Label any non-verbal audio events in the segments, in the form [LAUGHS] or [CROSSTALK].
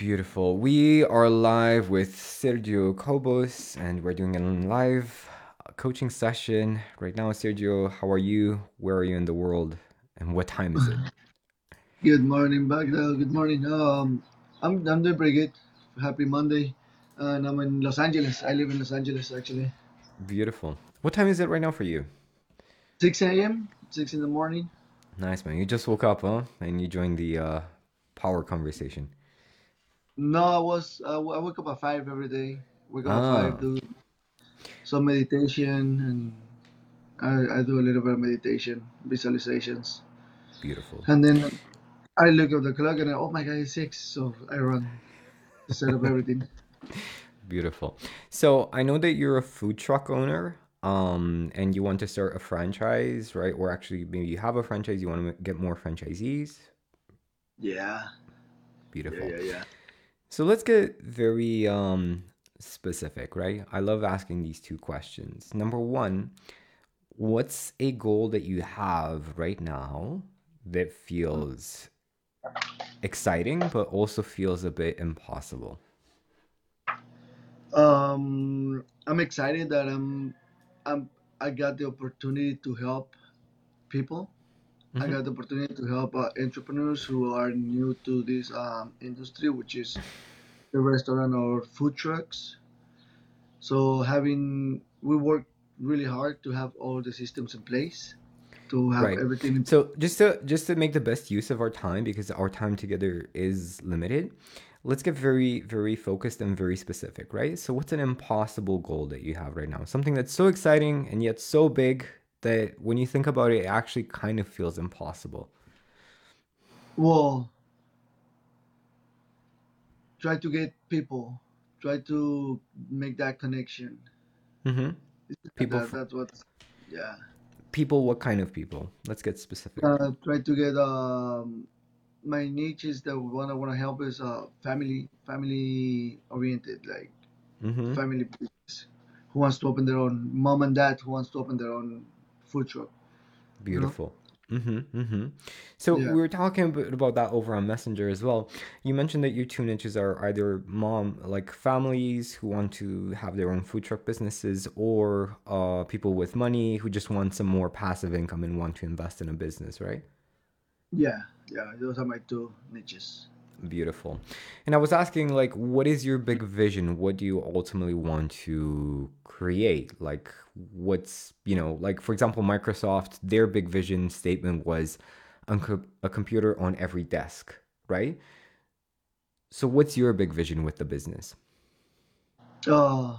Beautiful. We are live with Sergio Cobos and we're doing a live coaching session. Right now, Sergio, how are you? Where are you in the world? And what time is it? [LAUGHS] Good morning, Bogdan. Good morning. Um, I'm I'm doing pretty good. Happy Monday, and I'm in Los Angeles. I live in Los Angeles actually. Beautiful. What time is it right now for you? 6 a.m. 6 in the morning. Nice, man. You just woke up, huh? And you joined the uh, power conversation. No, I was uh, I wake up at five every day. Wake up at Ah, five, do some meditation, and I, I do a little bit of meditation, visualizations, beautiful. and then I look at the clock and I, oh my God, it's six. So I run to set up everything. [LAUGHS] Beautiful. So I know that you're a food truck owner, um, and you want to start a franchise, right? Or actually, maybe you have a franchise, you want to get more franchisees. Yeah, yeah, Beautiful. yeah, yeah. So let's get very um specific, right? I love asking these two questions. Number one, what's a goal that you have right now that feels exciting but also feels a bit impossible? Um, I'm excited that I'm, I'm, I got the opportunity to help people. I hmm got the opportunity to help uh, entrepreneurs who are new to this um, industry, which is the restaurant or food trucks. So having, we work really hard to have all the systems in place, to have Right. everything. in- So just to just to make the best use of our time because our time together is limited, let's get very very focused and very specific, right? So what's an impossible goal that you have right now? Something that's so exciting and yet so big that when you think about it, it actually kind of feels impossible. Well, try to get people, try to make that connection. hmm People That, that's what, yeah. people what kind of people? Let's get specific. uh, try to get um, my niche is the one I want to help is uh, family family oriented like hmm family business who wants to open their own mom and dad who wants to open their own food truck you know Beautiful. Mm-hmm, mm-hmm. So we yeah were talking a bit about that over on Messenger as well. You mentioned that your two niches are either mom, like families who want to have their own food truck businesses, or uh, people with money who just want some more passive income and want to invest in a business, right? yeah yeah those are my two niches Beautiful. And I was asking, like, what is your big vision? What do you ultimately want to create? Like, what's, you know, like, for example, Microsoft, their big vision statement was a, computer on every desk, right? So, what's your big vision with the business? uh,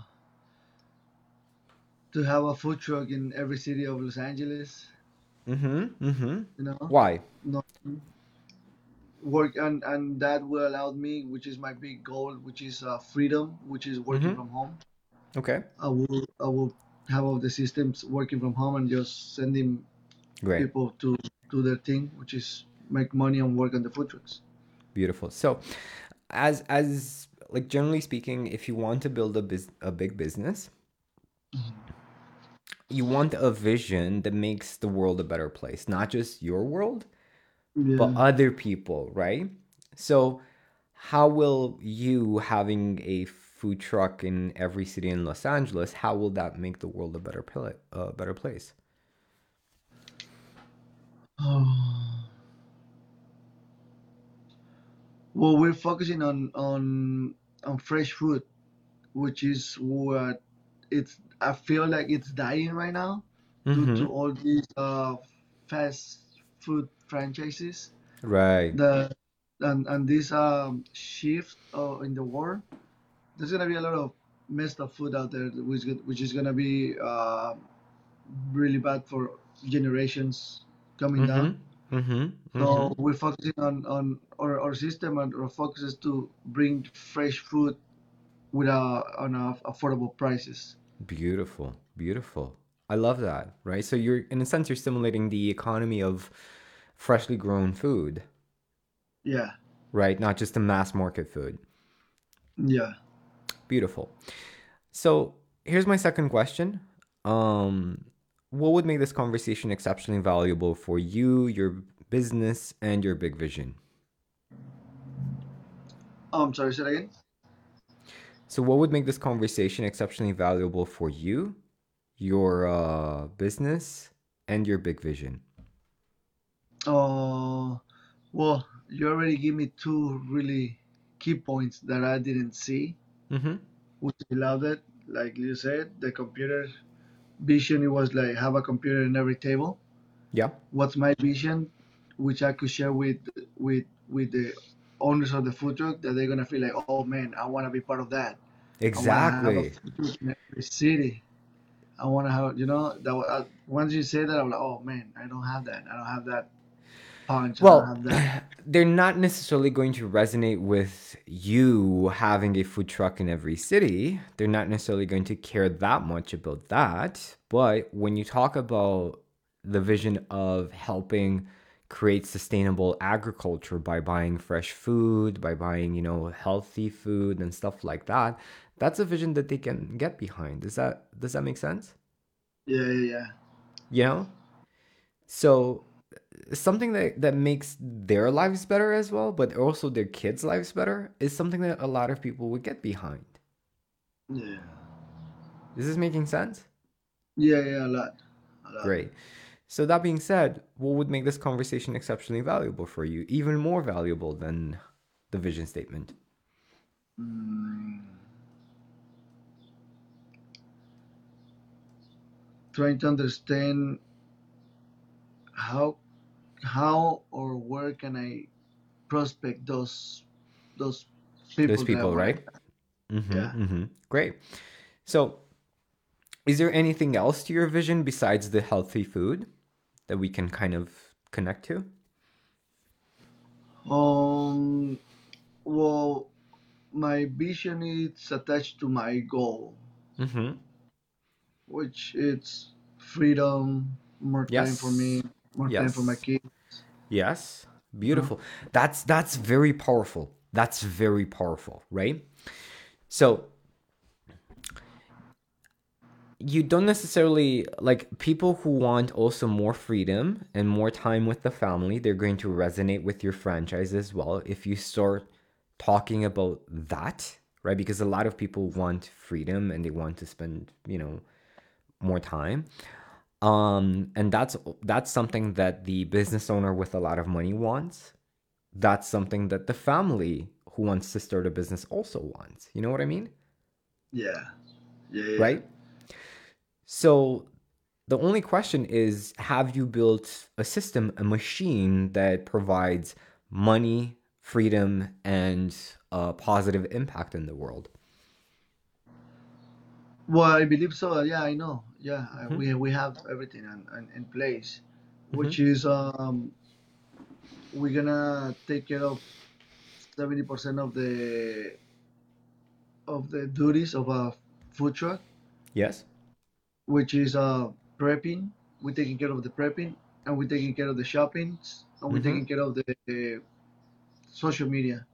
to have a food truck in every city of Los Angeles Mm-hmm. Mm-hmm. you know Why? no work and and that will allow me which is my big goal which is uh, freedom which is working Mm-hmm. from home Okay. I will I will have all the systems working from home and just sending Great. people to do their thing, which is make money and work on the food trucks. Beautiful. So, as as like generally speaking, if you want to build a bus a big business, you want a vision that makes the world a better place, not just your world, but other people, right? So, how will you having a food truck in every city in Los Angeles, how will that make the world a better pla a better place? Oh. [SIGHS] well, we're focusing on on on fresh food, which is what it's. I feel like it's dying right now due to Mm-hmm. all these uh, fast food franchises. Right. The and and this um, shift uh, in the war, there's gonna be a lot of messed up food out there, which is- which is gonna be uh, really bad for generations coming down. Mm-hmm. Mm-hmm. Mm-hmm. So we're focusing on on our, our system and our focus is to bring fresh food with a on a affordable prices. Beautiful, beautiful. I love that, right? So you're, in a sense, you're stimulating the economy of freshly grown food, Yeah, right? Not just the mass market food. yeah. Beautiful. So here's my second question. Um, what would make this conversation exceptionally valuable for you, your business, and your big vision? I'm sorry. Say again. So, what would make this conversation exceptionally valuable for you, your uh, business, and your big vision? Oh, well, you already give me two really key points that I didn't see, Mm-hmm. which I loved it. Like you said, the computer vision, it was like have a computer in every table. Yeah, What's my vision, which I could share with with with the owners of the food truck that they're gonna feel like, oh man, I want to be part of that. I have a exactly. food truck in every city. I want to have, you know, that uh, once you say that, I'm like, oh man, I don't have that. I don't have that punch. Well, [CLEARS THROAT] they're not necessarily going to resonate with you having a food truck in every city. They're not necessarily going to care that much about that. But when you talk about the vision of helping create sustainable agriculture by buying fresh food, by buying, you know, healthy food and stuff like that, that's a vision that they can get behind. Does that does that make sense? Yeah, yeah, yeah. You know? So something that that makes their lives better as well, but also their kids' lives better is something that a lot of people would get behind. Yeah, Is this making sense? yeah, yeah, a lot, a lot. Great. So that being said, what would make this conversation exceptionally valuable for you, even more valuable than the vision statement? Mm, trying to understand how how or where can I prospect those those Those people that people, right? Mm-hmm. yeah. Mm-hmm. Great. So, is there anything else to your vision besides the healthy food that we can kind of connect to? Um, well, my vision is attached to my goal, Mm-hmm. which is freedom, more time for me, more time for my Yes. kids. Yes. Beautiful. That's that's very powerful. That's very powerful, right? So you don't necessarily like people who want also more freedom and more time with the family, they're going to resonate with your franchise as well if you start talking about that, right? Because a lot of people want freedom and they want to spend, you know, more time. Um, and that's that's something that the business owner with a lot of money wants. That's something that the family who wants to start a business also wants. You know what I mean? yeah, yeah, yeah. Right? So the only question is have you built a system, a machine that provides money, freedom, and a positive impact in the world? Well, I believe so. Yeah, I know. Yeah, I- hmm we we have everything in, in, in place, hmm which is um we're gonna take care of 70% of the of the duties of a food truck, Yes. which is uh prepping. We're taking care of the prepping, and we're taking care of the shopping, and we're hmm taking care of the, the social media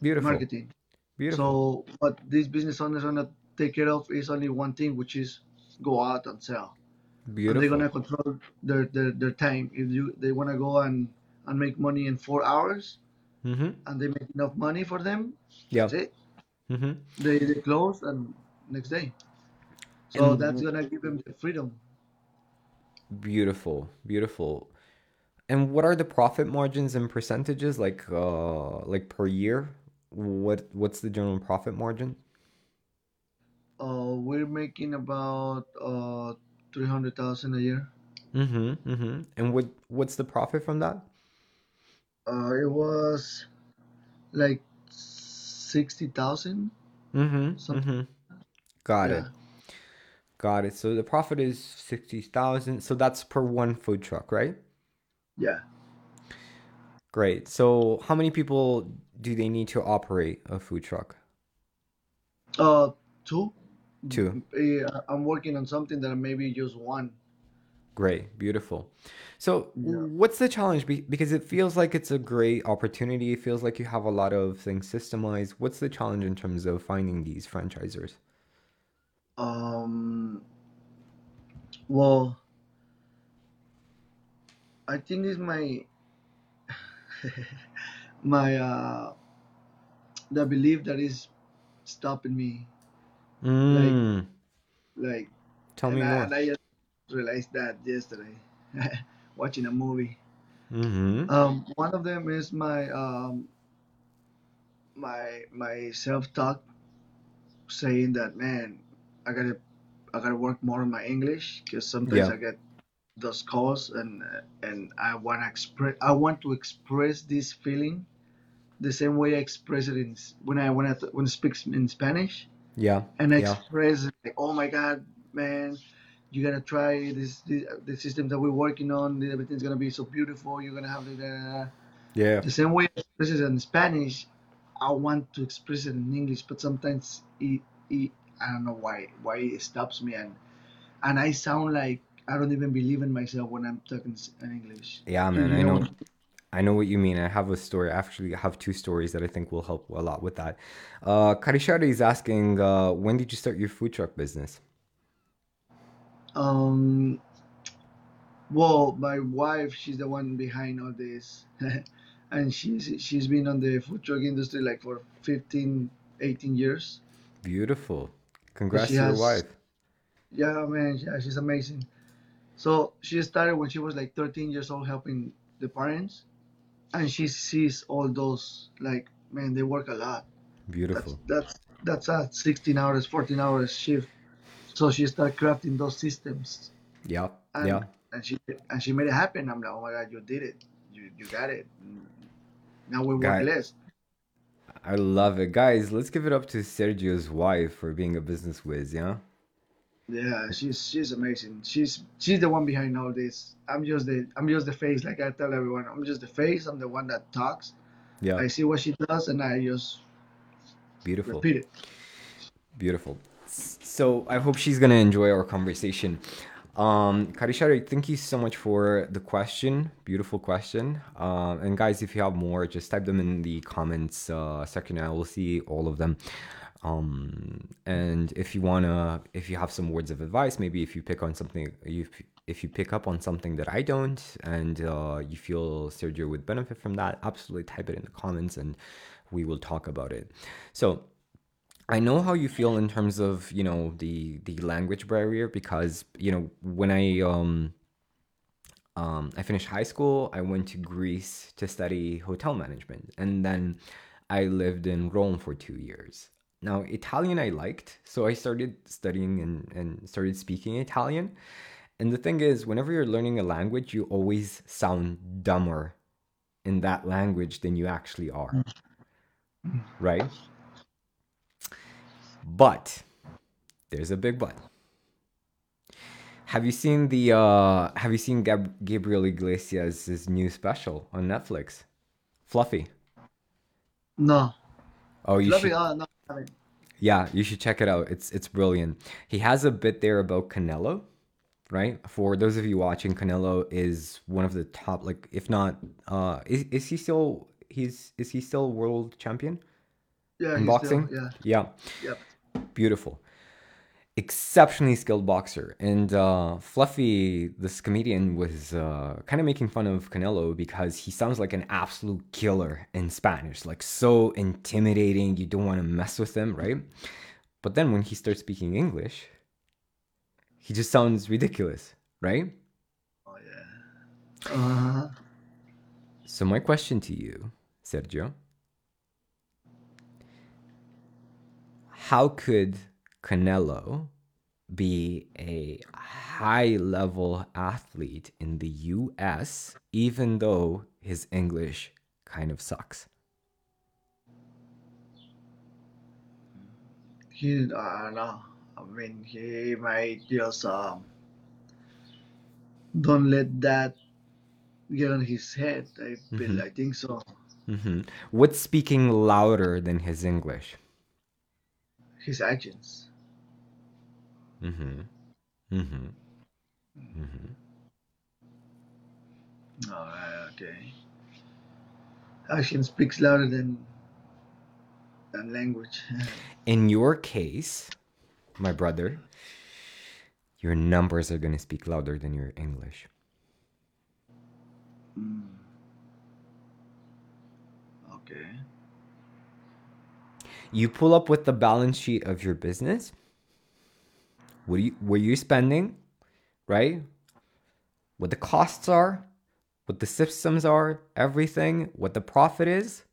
Beautiful. marketing. Beautiful. So what these business owners are gonna take care of is only one thing, which is go out and sell. Beautiful. And they're gonna control their, their, their time. If you they wanna go and, and make money in four hours hmm and they make enough money for them, that's Yep. it. hmm They they close and next day. So And that's gonna give them the freedom. beautiful, beautiful. And what are the profit margins and percentages like uh like per year? What what's the general profit margin? Uh, we're making about uh three hundred thousand a year. Mm-hmm. Mm-hmm. And what what's the profit from that? Uh, it was like sixty thousand. Mm-hmm. Some Mm-hmm. Got it. Got it. So the profit is 60,000. So that's per one food truck, right? yeah. Great. So how many people do they need to operate a food truck? Uh, two. Two. Yeah, I'm working on something that maybe just one. Great. Beautiful. So Yeah. what's the challenge? Because it feels like it's a great opportunity. It feels like you have a lot of things systemized. What's the challenge in terms of finding these franchisers? Um, well, I think it's my [LAUGHS] my uh the belief that is stopping me. Like Mm. like Tell and me I, more. I just realized that yesterday [LAUGHS] watching a movie. Mm-hmm. Um, one of them is my um my my self talk saying that man, I gotta I gotta work more on my English because sometimes Yeah. I get those calls and and I want to express I want to express this feeling the same way I express it in when I when I when I speak in Spanish Yeah. and I Yeah. express like oh my god man you gotta try this, this the system that we're working on everything's gonna be so beautiful you're gonna have the uh, Yeah. the same way I express it in Spanish I want to express it in English but sometimes it, it I don't know why why it stops me and and I sound like I don't even believe in myself when I'm talking in English Yeah, man. you I know know. what I know what you mean. I have a story. Actually, I have two stories that I think will help a lot with that. Uh, Karishari is asking, uh, when did you start your food truck business? um Well, my wife, she's the one behind all this. [LAUGHS] and she's she's been on the food truck industry like for 15, 18 years. Beautiful. She Congrats to your wife. yeah, man, yeah, she's amazing. So she started when she was like 13 years old helping the parents. And she sees all those, like, man, they work a lot. Beautiful. that's that's a 16 hours, 14 hours shift. So she started crafting those systems. Yeah. And Yeah. and she and she made it happen. I'm like, oh my God, you did it. You you got it. Now we work less. I love it. Guys, let's give it up to Sergio's wife for being a business whiz, yeah? Yeah, she's she's amazing. She's she's the one behind all this. I'm just the I'm just the face. Like I tell everyone, I'm just the face. I'm the one that talks. Yeah. I see what she does, and I just Beautiful. repeat it. Beautiful. So I hope she's gonna enjoy our conversation. Um, Karishari, thank you so much for the question. Beautiful question. Um, and guys, if you have more, just type them in the comments uh, section. I will see all of them. Um, and if you wanna, if you have some words of advice, maybe if you pick on something, if if you pick up on something that I don't, and uh, you feel Sergio would benefit from that, absolutely type it in the comments, and we will talk about it. So. I know how you feel in terms of you know the the language barrier because you know when I um um I finished high school I went to Greece to study hotel management and then I lived in Rome for two years. Now Italian I liked so I started studying and and started speaking Italian and the thing is whenever you're learning a language you always sound dumber in that language than you actually are right but there's a big but Have you seen the uh have you seen Gab- Gabriel Iglesias' new special on Netflix? Fluffy. No, Oh, you fluffy. should Oh no, Yeah, you should check it out. It's it's brilliant. He has a bit there about Canelo, right? For those of you watching, Canelo is one of the top like if not uh is, is he still he's is he still world champion yeah, in he's still boxing? yeah, Yeah. yep. Beautiful. Exceptionally skilled boxer. And uh, Fluffy, this comedian, was uh, kind of making fun of Canelo because he sounds like an absolute killer in Spanish, like so intimidating. You don't want to mess with him, right? But then when he starts speaking English, he just sounds ridiculous, right? Oh yeah. Uh-huh. So, my question to you, Sergio how could Canelo be a high level athlete in the US even though his English kind of sucks? He, I don't know. I mean, he might just um, don't let that get on his head. I feel, hmm I think so. hmm What's speaking louder than his English? His actions. hmm hmm hmm Oh, okay. Action speaks louder than than language. [LAUGHS] In your case, my brother, your numbers are going to speak louder than your English. Mm, okay. You pull up with the balance sheet of your business. What you where you're spending, right? What the costs are, what the systems are, everything, what the profit is.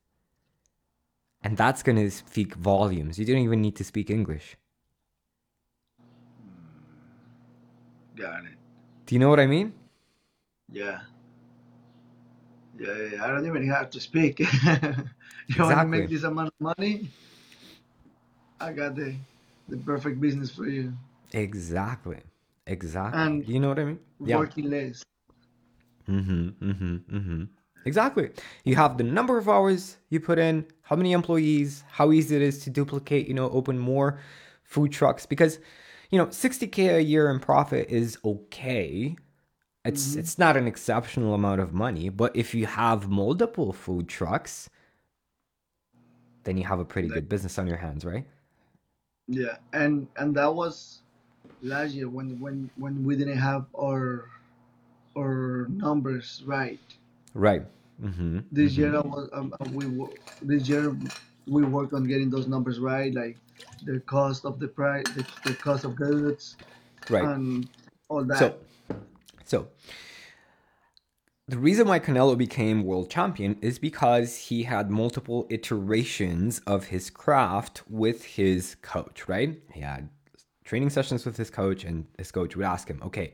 And that's going to speak volumes. You don't even need to speak English. Got it. Do you know what I mean? Yeah. Yeah, yeah, yeah. I don't even have to speak. [LAUGHS] you want to make this amount of money? I got the the perfect business for you. Exactly. Exactly. And you know what I mean? Yeah. working less. Mm-hmm. Mm-hmm. Mm-hmm. Exactly. You have the number of hours you put in, how many employees, how easy it is to duplicate, you know, open more food trucks because, you know, 60k a year in profit is okay. It's it's not an exceptional amount of money, but if you have multiple food trucks, then you have a pretty good business on your hands, right? Yeah, and and that was last year when when when we didn't have our our numbers right. Right. Mm-hmm. This year I was um, uh, we this year we worked on getting those numbers right, like the cost of the price, the, the cost of goods, Right. and all that. So, so the reason why Canelo became world champion is because he had multiple iterations of his craft with his coach, right? He had training sessions with his coach, and his coach would ask him, okay,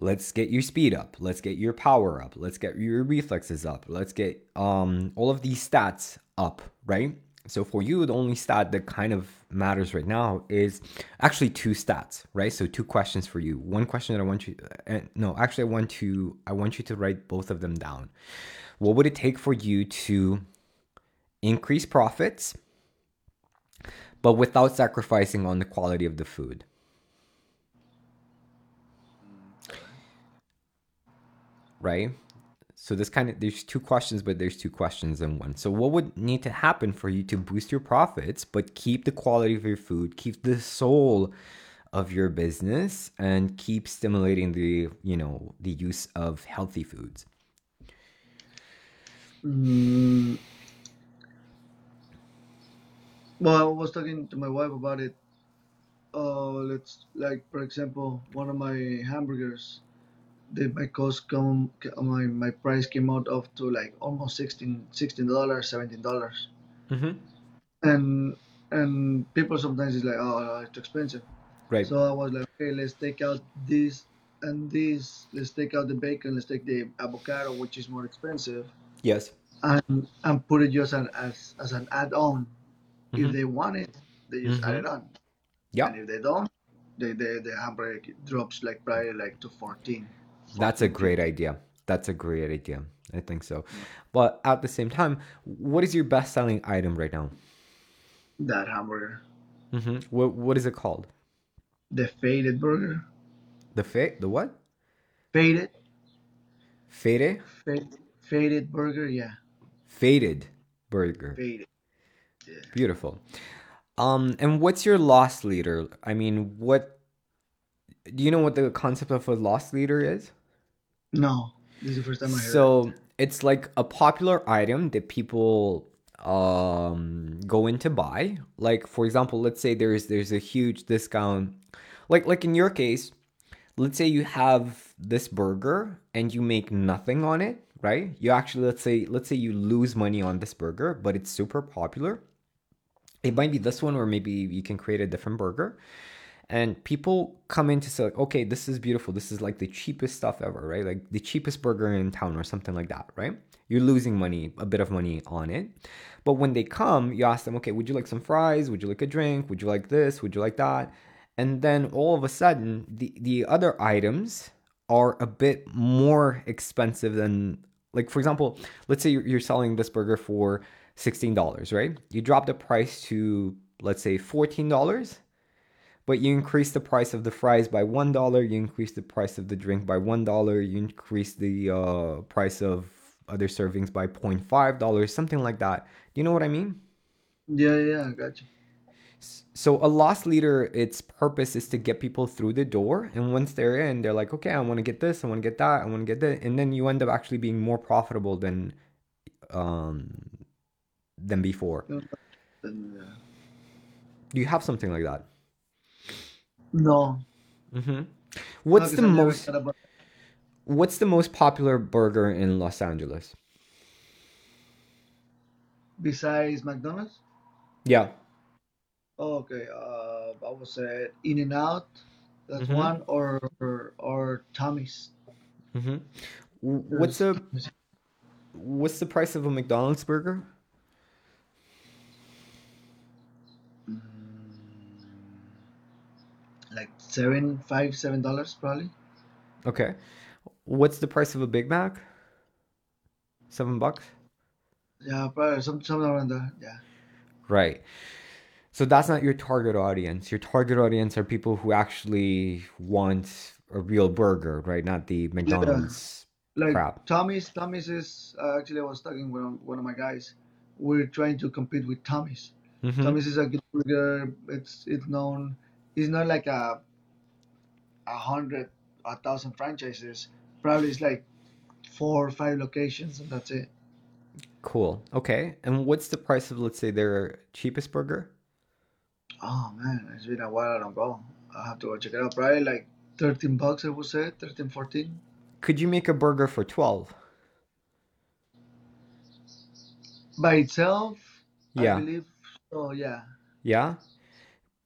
let's get your speed up, let's get your power up, let's get your reflexes up, let's get um, all of these stats up, right? So for you, the only stat that kind of matters right now is actually two stats, right? So two questions for you. One question that I want you, uh, no, actually, I want to, I want you to write both of them down. What would it take for you to increase profits, but without sacrificing on the quality of the food? Right? So this kind of there's two questions, but there's two questions in one. So what would need to happen for you to boost your profits, but keep the quality of your food, keep the soul of your business, and keep stimulating the you know the use of healthy foods? Mm, well, I was talking to my wife about it. Uh, let's like for example, one of my hamburgers. The my cost come my my price came out of to like almost 16 dollars, seventeen dollars, Mm-hmm. and and people sometimes is like, oh, it's expensive. Right. So I was like, okay, let's take out this and this. Let's take out the bacon. Let's take the avocado, which is more expensive, yes. and and put it just an, as as an add-on. If they want it, they just add Mhm. it on, Yeah. and if they don't, they the the hamburger drops like probably like to 14. That's a great idea. That's a great idea. I think so. But at the same time, what is your best selling item right now? That hamburger, Mm-hmm. What What is it called? the faded burger, The fa- The what? faded, Fade faded, faded burger, yeah, Faded burger. faded. Yeah. Beautiful. Um, and what's your loss leader? I mean, what do you know what the concept of a loss leader is? No, this is the first time I heard it. So it's like a popular item that people um go in to buy. Like for example, let's say there's there's a huge discount. Like like in your case, let's say you have this burger and you make nothing on it, right? You actually let's say let's say you lose money on this burger, but it's super popular. It might be this one or maybe you can create a different burger. And people come in to say like, okay this is beautiful. This is like the cheapest stuff ever right? Like the cheapest burger in town or something like that right? You're losing money a bit of money on it. But when they come you ask them okay would you like some fries? Would you like a drink? Would you like this? Would you like that? And then all of a sudden the the other items are a bit more expensive than like for example let's say you're, you're selling this burger for $16 right you drop the price to let's say $14 but you increase the price of the fries by one dollar. You increase the price of the drink by one dollar. You increase the uh, price of other servings by 0.5 dollars, something like that. Do you know what I mean? Yeah, yeah, I got you. So a loss leader, its purpose is to get people through the door, and once they're in, they're like, okay, I want to get this, I want to get that, I want to get that, and then you end up actually being more profitable than um than before. Do you have something like that? No, Mm-hmm. What's because the most. What's the most popular burger in Los Angeles? Besides McDonald's. Yeah. Oh, okay. Uh, I would say In and Out. That's Mm-hmm. one, or or, or Tommy's. Mm-hmm. What's a What's the price of a McDonald's burger? Like seven, five, seven dollars probably. Okay. What's the price of a Big Mac? Seven bucks? Yeah, probably some something around there. Yeah. Right. So that's not your target audience. Your target audience are people who actually want a real burger, right? Not the Yeah. McDonald's Like crap. Tommy's. Tommy's is uh, actually I was talking with one of my guys. We're trying to compete with Tommy's. Mm-hmm. Tommy's is a good burger. It's it's known. It's not like a a hundred, a thousand franchises. Probably it's like four or five locations, and that's it. Cool. Okay. And what's the price of, let's say, their cheapest burger? Oh man, it's been a while I don't go. I have to go check it out. Probably like 13 bucks, I would say. 13, 14. Could you make a burger for 12? By itself, I Yeah. believe. Oh yeah, Yeah.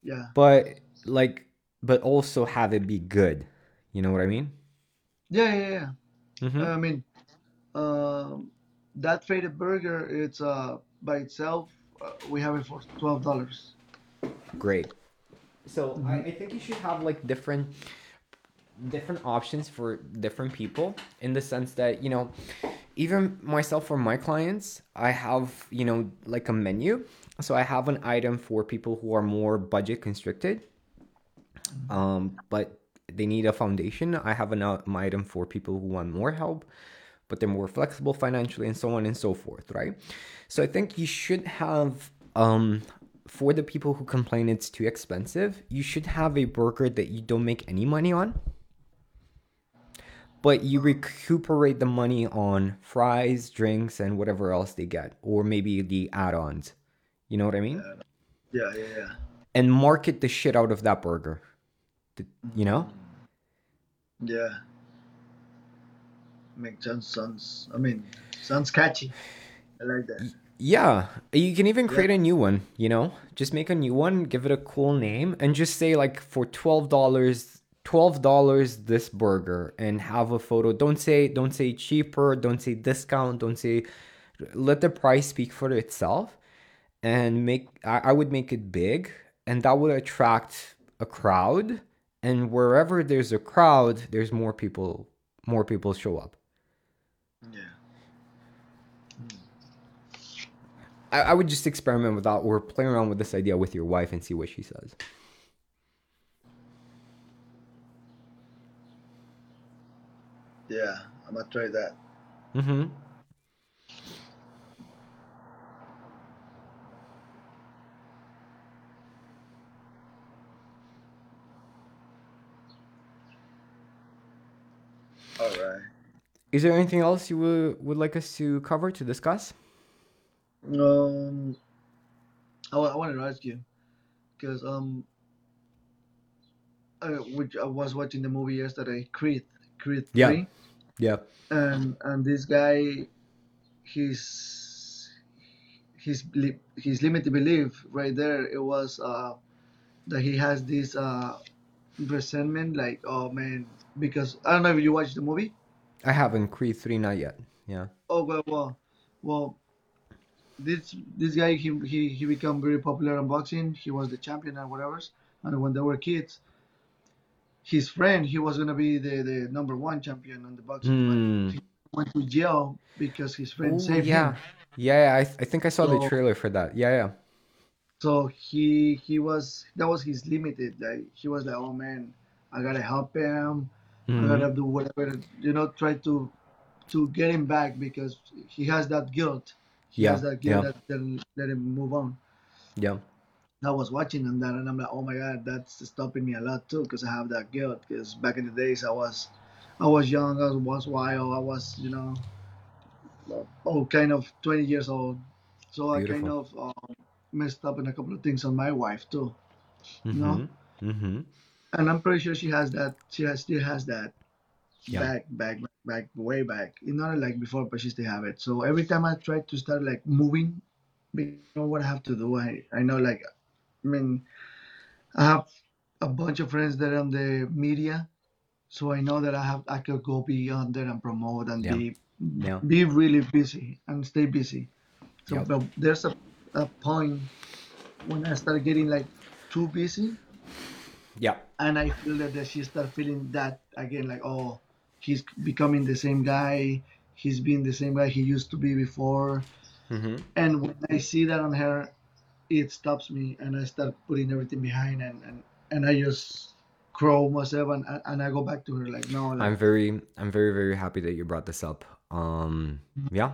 yeah, But like, but also have it be good. You know what I mean? yeah, yeah, yeah. Mm-hmm. I mean, um, that faded burger, it's uh by itself. Uh, we have it for twelve dollars. Great. So I, hmm I think you should have like different different options for different people in the sense that you know even myself or my clients i have you know like a menu so i have an item for people who are more budget constricted um but they need a foundation i have an, uh, item for people who want more help but they're more flexible financially and so on and so forth right so i think you should have um for the people who complain it's too expensive you should have a burger that you don't make any money on but you recuperate the money on fries, drinks, and whatever else they get, or maybe the add-ons. You know what I mean? Yeah, yeah, yeah. And market the shit out of that burger. You know? Yeah. Make sounds sounds. I mean, sounds catchy. I like that. Yeah, you can even Yeah. create a new one, you know? Just make a new one, give it a cool name, and just say like for twelve dollars, twelve dollars this burger, and have a photo. Don't say don't say cheaper, don't say discount, don't say let the price speak for itself and make I, I would make it big and that would attract a crowd and wherever there's a crowd, there's more people more people show up. Yeah. I, I would just experiment with that or play around with this idea with your wife and see what she says. Yeah. I'm gonna try that. Mm-hmm. All right. Is there anything else you would, would like us to cover to discuss? Um, I, I wanted to ask you because um, I, which I was watching the movie yesterday, Creed, Creed Yeah. Three, Yeah. and and this guy, his his his limited belief right there. It was uh that he has this uh resentment, like oh man, because I don't know if you watched the movie. I haven't Creed 3 not yet. Yeah. Oh well, well, well. This this guy he he he become very popular in boxing. He was the champion and whatever. And when they were kids, his friend he was gonna be the the number one champion in the boxing, but Hmm. he went to jail because his friend Oh saved yeah. him. Yeah, yeah, I, I think I saw the trailer for that. Yeah, yeah. so he he was that was his limited. Like he was like, oh man, I gotta help him. I Mm-hmm. gotta do whatever you know, try to to get him back because he has that guilt. He Yeah, has that guilt yeah, that that let him move on. yeah. I was watching and that, and I'm like, oh my god, that's stopping me a lot too, because I have that guilt. Because back in the days, I was, I was young, I was wild, I was, you know, oh, kind of 20 years old. So I kind of, um, messed up in a couple of things on my wife too. You know, Mm-hmm. And I'm pretty sure she has that. She has still has that Yeah. back, back, back, way back. You know, like before, but she still have it. So every time I try to start like moving, you know what I have to do. I I know like, I mean, I have a bunch of friends that are on the media, so I know that I have I could go beyond there and promote and Yeah. be Yeah. be really busy and stay busy. So, but there's a, a point when I start getting like too busy, Yeah. and I feel that, that she start feeling that again, like oh, he's becoming the same guy. He's being the same guy he used to be before. Mm-hmm. And when I see that on her, it stops me, and I start putting everything behind, and and, and I just crow myself, and and I go back to her like no, like I'm very I'm very very happy that you brought this up. Um yeah.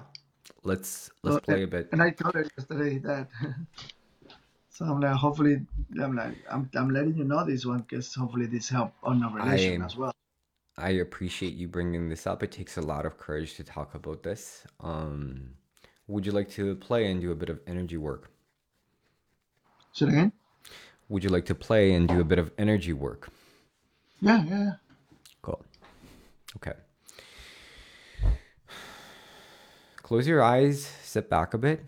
Let's let's So, play a bit. and I told her yesterday that. [LAUGHS] so I'm like, hopefully, I'm like, I'm, I'm letting you know this one because hopefully this help on our relation I as well. I appreciate you bringing this up. It takes a lot of courage to talk about this. Um would you like to play and do a bit of energy work? Say it again? Would you like to play and do a bit of energy work? Yeah, yeah, yeah. Cool. Okay. Close your eyes, sit back a bit.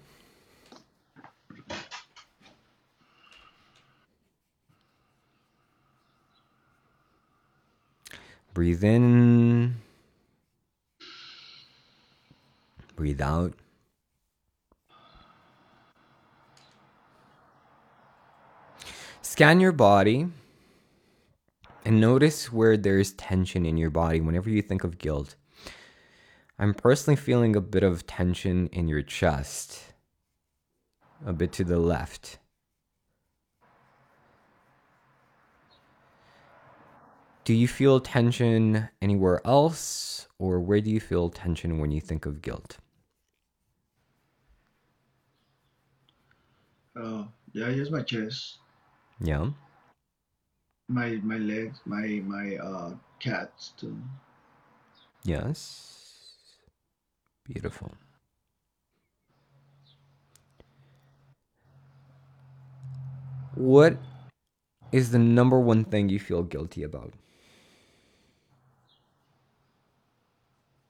Breathe in. Breathe out. Scan your body and notice where there's tension in your body whenever you think of guilt. I'm personally feeling a bit of tension in your chest, a bit to the left. Do you feel tension anywhere else, or where do you feel tension when you think of guilt? Oh, yeah, here's my chest, Yeah. my my legs, my my uh cats too. Yes. Beautiful. What is the number one thing you feel guilty about?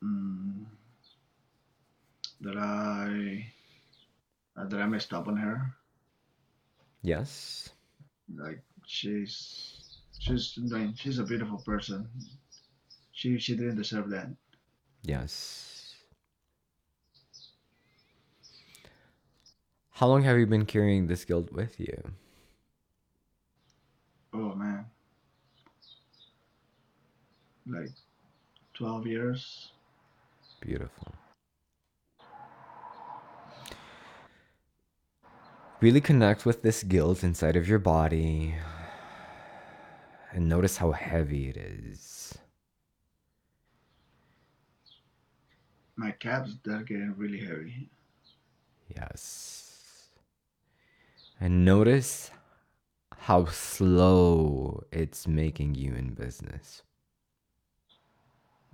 Mm, that I on her. Yes. Like she's she's I mean, she's a beautiful person. She she didn't deserve that. Yes. How long have you been carrying this guilt with you? Oh man, like twelve years. Beautiful. Really connect with this guilt inside of your body and notice how heavy it is. My calves they're getting really heavy. Yes. And notice how slow it's making you in business.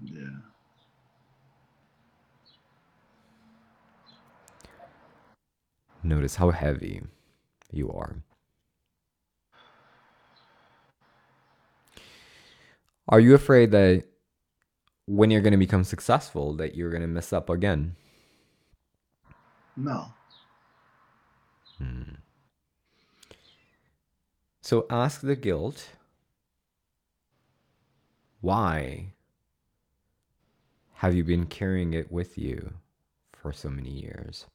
Yeah. Notice how heavy you are. Are you afraid that when you're going to become successful that you're going to mess up again? No. Hmm. So ask the guilt why have you been carrying it with you for so many years?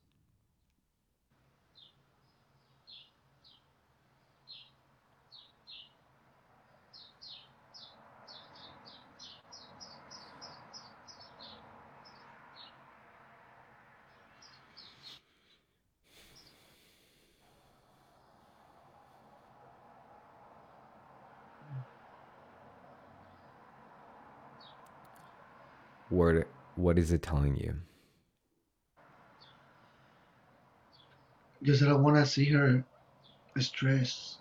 What what is it telling you? Because I don't want to see her stressed.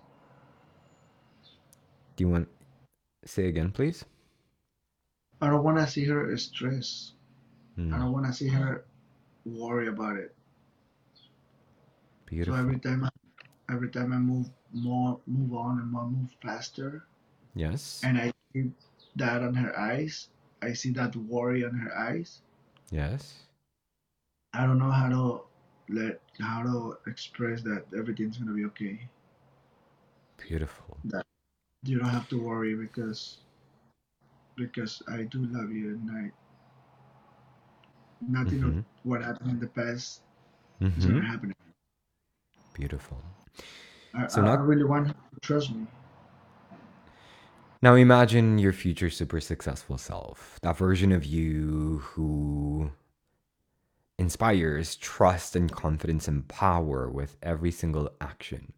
Do you want say again, please? I don't want to see her stressed. Hmm, I don't want to see her worry about it. Beautiful. So every time, I, every time I move more, move on and more, move faster, Yes. and I see that on her eyes. I see that worry on her eyes. Yes. I don't know how to let how to express that everything's gonna be okay. Beautiful. That you don't have to worry because because I do love you and I nothing of Mhm. what happened in the past is Mm-hmm. gonna happen. Beautiful. I, So I, I not really want her to trust me. Now imagine your future super successful self. That version of you who inspires trust and confidence and power with every single action.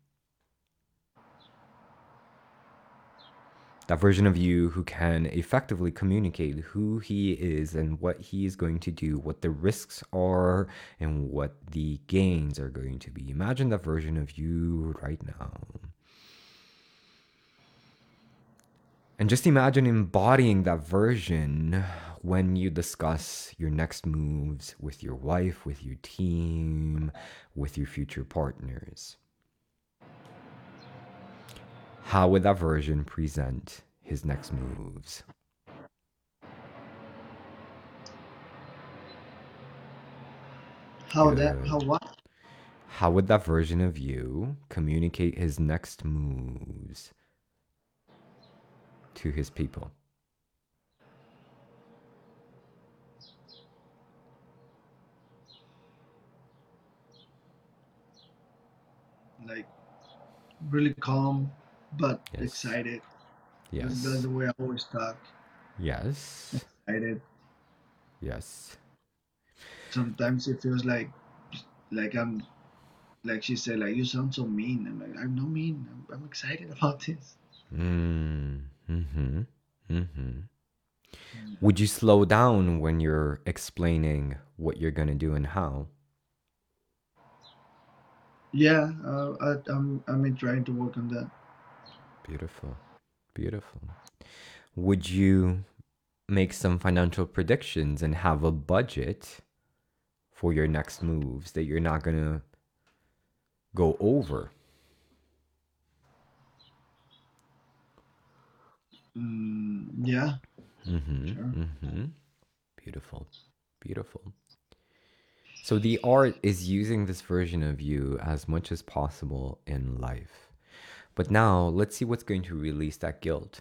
That version of you who can effectively communicate who he is and what he is going to do, what the risks are, and what the gains are going to be. Imagine that version of you right now. And just imagine embodying that version when you discuss your next moves with your wife, with your team, with your future partners. How would that version present his next moves? How that how what? How would that version of you communicate his next moves to his people? Like really calm but Yes. excited. That's, that's the way I always talk. Yes. Excited. Yes. Sometimes it feels like like I'm like she said like you sound so mean. I'm like I'm no mean. I'm, I'm excited about this. Mm. Mm-hmm. Mm-hmm. Would you slow down when you're explaining what you're gonna do and how? Yeah, uh, I, I'm I'm trying to work on that. Beautiful. Beautiful. Would you make some financial predictions and have a budget for your next moves that you're not gonna go over? Mm, yeah, Mm-hmm. sure. Mm-hmm. Beautiful. Beautiful. So the art is using this version of you as much as possible in life. But now let's see what's going to release that guilt.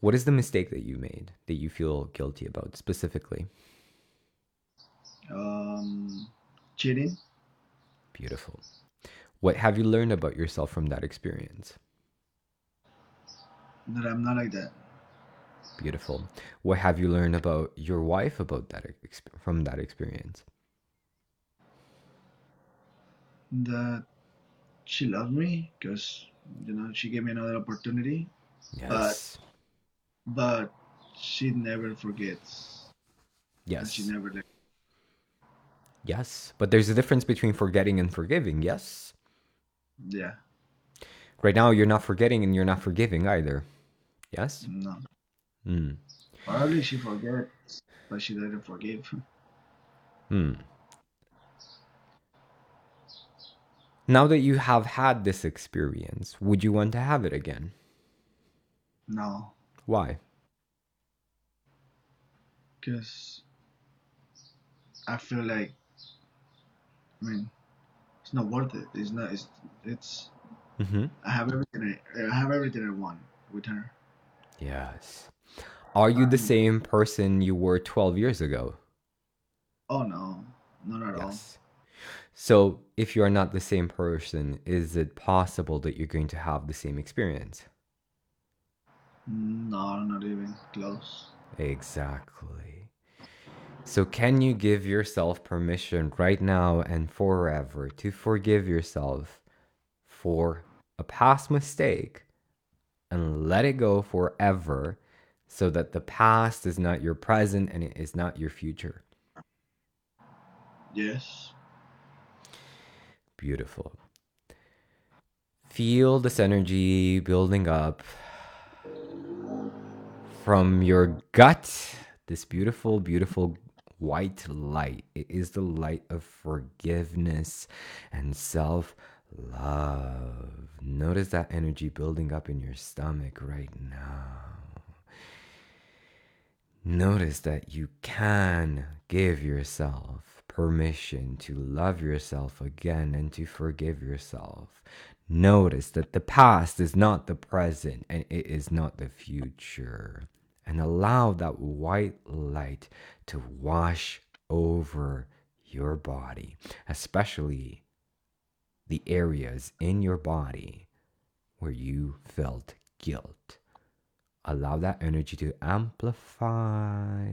What is the mistake that you made that you feel guilty about specifically? Um, cheating. Beautiful. What have you learned about yourself from that experience? That I'm not like that. Beautiful. What have you learned about your wife about that from that experience? That she loved me because you know she gave me another opportunity, but Yes. but she never forgets and she never let. Yes. But there's a difference between forgetting and forgiving. Yes. Yeah, Right now, you're not forgetting and you're not forgiving either. Yes. no. Mm. Probably she forgets, but she didn't forgive. Hmm. Now that you have had this experience, would you want to have it again? No, Why? because I feel like I mean it's not worth it. It's not. It's it's. Mm-hmm. I have everything. I, I have everything I want with her. Yes. Are you the Um, same person you were 12 years ago? oh no, not at all. Yes. So, if you are not the same person, is it possible that you're going to have the same experience? No, not even close. Exactly. So, can you give yourself permission right now and forever to forgive yourself for a past mistake and let it go forever so that the past is not your present and it is not your future? Yes. Beautiful. Feel this energy building up from your gut. This beautiful, beautiful white light. It is the light of forgiveness and self love. Notice that energy building up in your stomach right now. Notice that you can give yourself permission to love yourself again and to forgive yourself. Notice that the past is not the present and it is not the future. And allow that white light to wash over your body, especially the areas in your body where you felt guilt. Allow that energy to amplify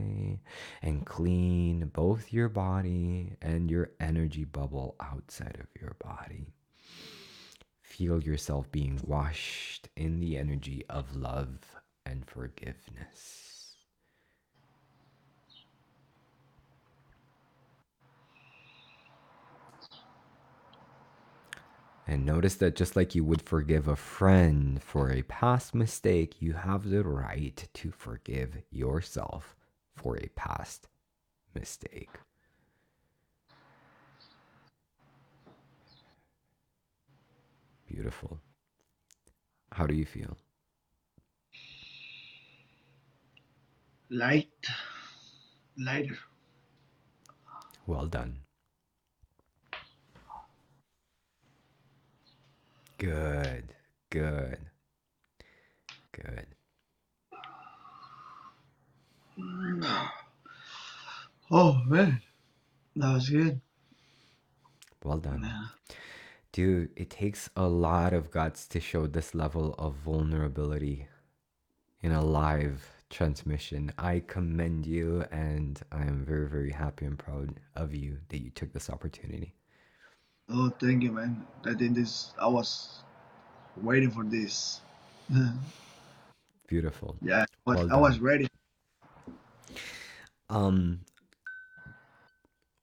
and clean both your body and your energy bubble outside of your body. Feel yourself being washed in the energy of love and forgiveness. And notice that just like you would forgive a friend for a past mistake, you have the right to forgive yourself for a past mistake. Beautiful. How do you feel? Light, lighter. Well done. Good. Good. Good. Oh man, that was good. Well done. Yeah. Dude, it takes a lot of guts to show this level of vulnerability in a live transmission. I commend you and I am very, very happy and proud of you that you took this opportunity. Oh, thank you, man. I think this. I was waiting for this. [LAUGHS] Beautiful. yeah, I was, Well I was ready. Um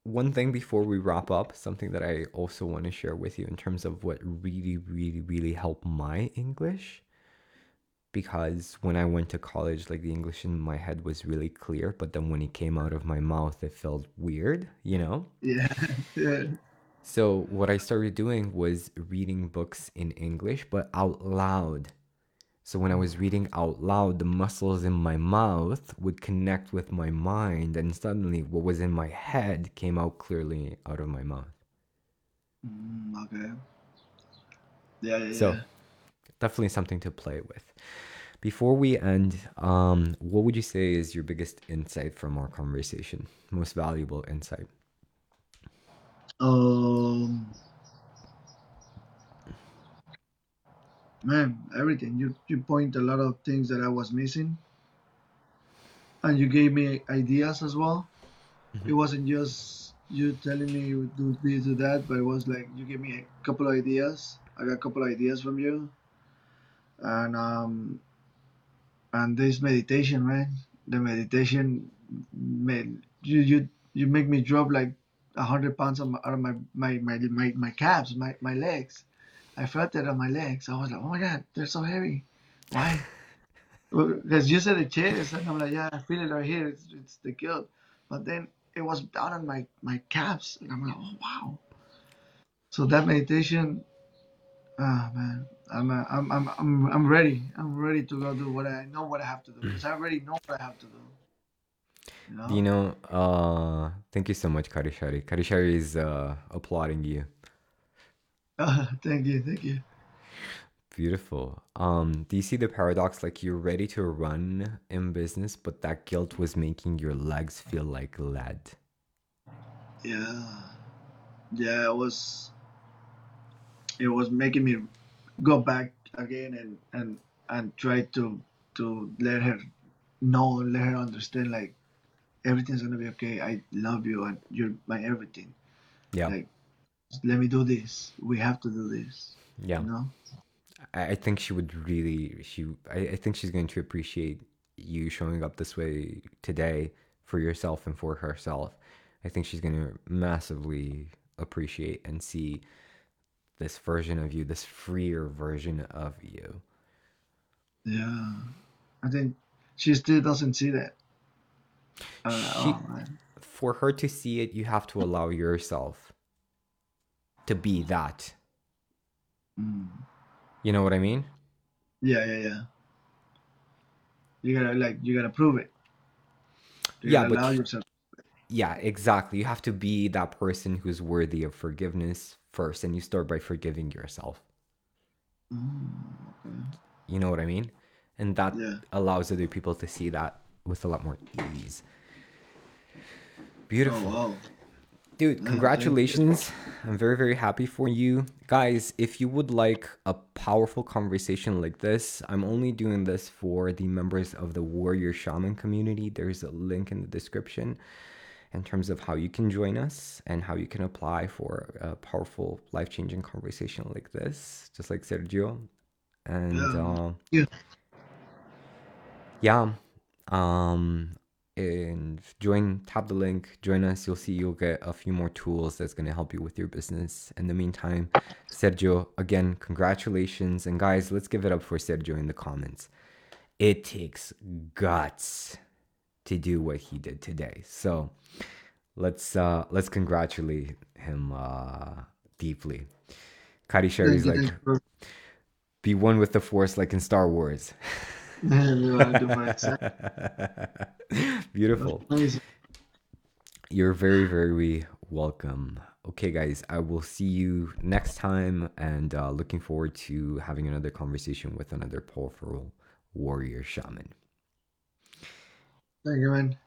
one thing before we wrap up, something that I also want to share with you in terms of what really, really, really helped my English. Because when I went to college, like the English in my head was really clear, but then when it came out of my mouth, it felt weird, you know? Yeah, [LAUGHS] yeah. So what I started doing was reading books in English, but out loud. So when I was reading out loud, the muscles in my mouth would connect with my mind, and suddenly what was in my head came out clearly out of my mouth. Mm, okay. Yeah, yeah, So yeah. definitely something to play with. Before we end, um, what would you say is your biggest insight from our conversation? Most valuable insight? Um, man, everything. You you point a lot of things that I was missing, and you gave me ideas as well. It wasn't just you telling me you do this, do that, but it was like you gave me a couple of ideas. I got a couple of ideas from you, and um, and this meditation, man. The meditation, made you you you make me drop like a hundred pounds on my, out of my my my my, my calves, my my legs. I felt it on my legs. I was like, oh my god, they're so heavy. Why? [LAUGHS] Because you said the chest, and I'm like, yeah, I feel it right here. It's, it's the guilt. But then it was down on my my calves, and I'm like, oh wow. So that meditation, ah man, I'm uh, I'm I'm I'm I'm ready. I'm ready to go do what I know what I have to do. Because I already know what I have to do. You know? You know, uh, thank you so much, Karishari. Karishari is uh, applauding you. [LAUGHS] thank you, thank you. Beautiful. Um, do you see the paradox? Like you're ready to run in business, but that guilt was making your legs feel like lead. Yeah, yeah. It was it was making me go back again and and and try to to let her know, let her understand like everything's gonna be okay. I love you and you're my everything. Yeah, Like let me do this. We have to do this. yeah. You know? I, think she would really. She. I, I think she's going to appreciate you showing up this way today for yourself and for herself. I think she's going to massively appreciate and see this version of you, this freer version of you. Yeah. I think she still doesn't see that. She, oh for her to see it, you have to allow yourself to be that. Mm. You know what I mean? Yeah, yeah, yeah. You gotta like you gotta prove it. You Yeah, but allow yourself. yeah, exactly. You have to be that person who's worthy of forgiveness first, and you start by forgiving yourself. Mm, okay. You know what I mean? And that Yeah. allows other people to see that with a lot more ease. Oh Beautiful. wow. Dude, Yeah, thank you. congratulations. I'm very, very happy for you. Guys, if you would like a powerful conversation like this, I'm only doing this for the members of the Warrior Shaman community. There's a link in the description in terms of how you can join us and how you can apply for a powerful, life changing conversation like this, just like Sergio. And Yeah. uh, Yeah. yeah um and join tap the link join us. You'll see you'll get a few more tools that's going to help you with your business. In the meantime sergio again congratulations. And guys let's give it up for sergio in the comments. It takes guts to do what he did today. So let's uh let's congratulate him uh deeply. Kari sherry's like thank you. bro. be one with the force like in star wars [LAUGHS] Man, you do my exact- [LAUGHS] Beautiful. You're very, very welcome. Okay, guys, I will see you next time and uh, looking forward to having another conversation with another powerful warrior shaman. Thank you, man.